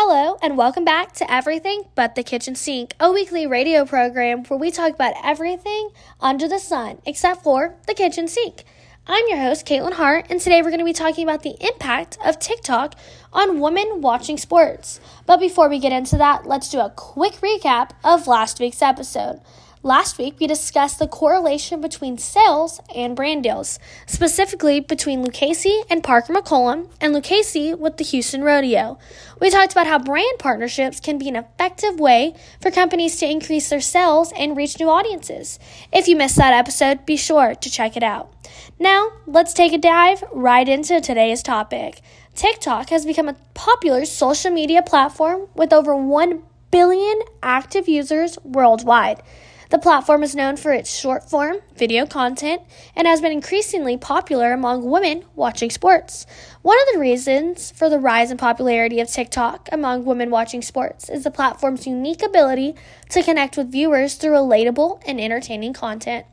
Hello, and welcome back to Everything But the Kitchen Sink, a weekly radio program where we talk about everything under the sun except for the kitchen sink. I'm your host, Caitlin Hart, and today we're going to be talking about the impact of TikTok on women watching sports. But before we get into that, let's do a quick recap of last week's episode. Last week, we discussed the correlation between sales and brand deals, specifically between Lucchese and Parker McCollum, and Lucchese with the Houston Rodeo. We talked about how brand partnerships can be an effective way for companies to increase their sales and reach new audiences. If you missed that episode, be sure to check it out. Now, let's take a dive right into today's topic. TikTok has become a popular social media platform with over 1 billion active users worldwide. The platform is known for its short form video content and has been increasingly popular among women watching sports. One of the reasons for the rise in popularity of TikTok among women watching sports is the platform's unique ability to connect with viewers through relatable and entertaining content.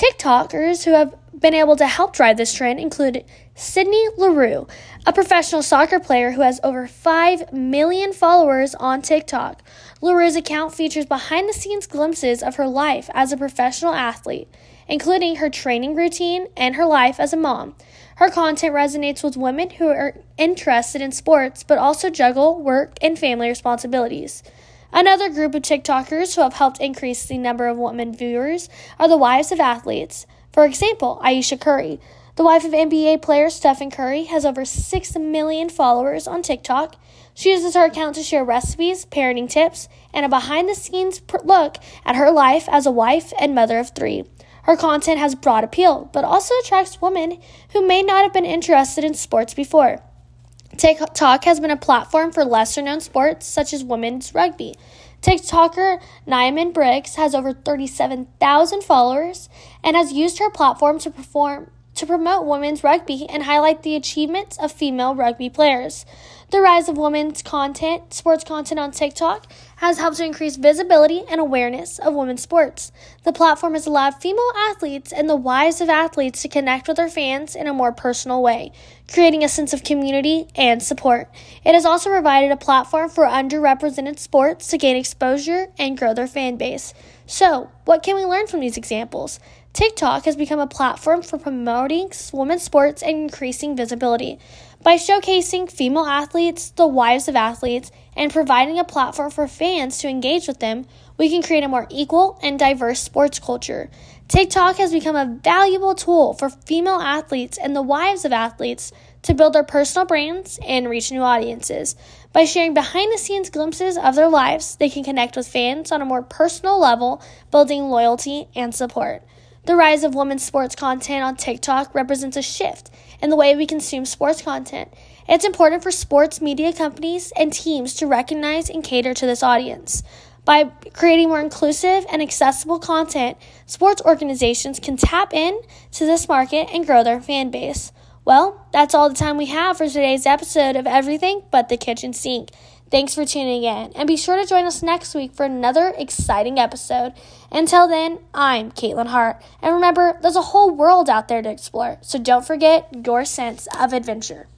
TikTokers who have been able to help drive this trend include Sydney LaRue, a professional soccer player who has over 5 million followers on TikTok. LaRue's account features behind the scenes glimpses of her life as a professional athlete, including her training routine and her life as a mom. Her content resonates with women who are interested in sports but also juggle work and family responsibilities. Another group of TikTokers who have helped increase the number of women viewers are the wives of athletes. For example, Ayesha Curry, the wife of NBA player Stephen Curry, has over 6 million followers on TikTok. She uses her account to share recipes, parenting tips, and a behind the scenes look at her life as a wife and mother of three. Her content has broad appeal, but also attracts women who may not have been interested in sports before. TikTok has been a platform for lesser known sports such as women's rugby. TikToker Nyman Briggs has over 37,000 followers and has used her platform to perform to promote women's rugby and highlight the achievements of female rugby players. The rise of women's content, sports content on TikTok, has helped to increase visibility and awareness of women's sports. The platform has allowed female athletes and the wives of athletes to connect with their fans in a more personal way, creating a sense of community and support. It has also provided a platform for underrepresented sports to gain exposure and grow their fan base. So, what can we learn from these examples? TikTok has become a platform for promoting women's sports and increasing visibility. By showcasing female athletes, the wives of athletes, and providing a platform for fans to engage with them, we can create a more equal and diverse sports culture. TikTok has become a valuable tool for female athletes and the wives of athletes to build their personal brands and reach new audiences. By sharing behind the scenes glimpses of their lives, they can connect with fans on a more personal level, building loyalty and support. The rise of women's sports content on TikTok represents a shift in the way we consume sports content. It's important for sports media companies and teams to recognize and cater to this audience. By creating more inclusive and accessible content, sports organizations can tap in to this market and grow their fan base. Well, that's all the time we have for today's episode of Everything But the Kitchen Sink. Thanks for tuning in, and be sure to join us next week for another exciting episode. Until then, I'm Caitlin Hart, and remember, there's a whole world out there to explore, so don't forget your sense of adventure.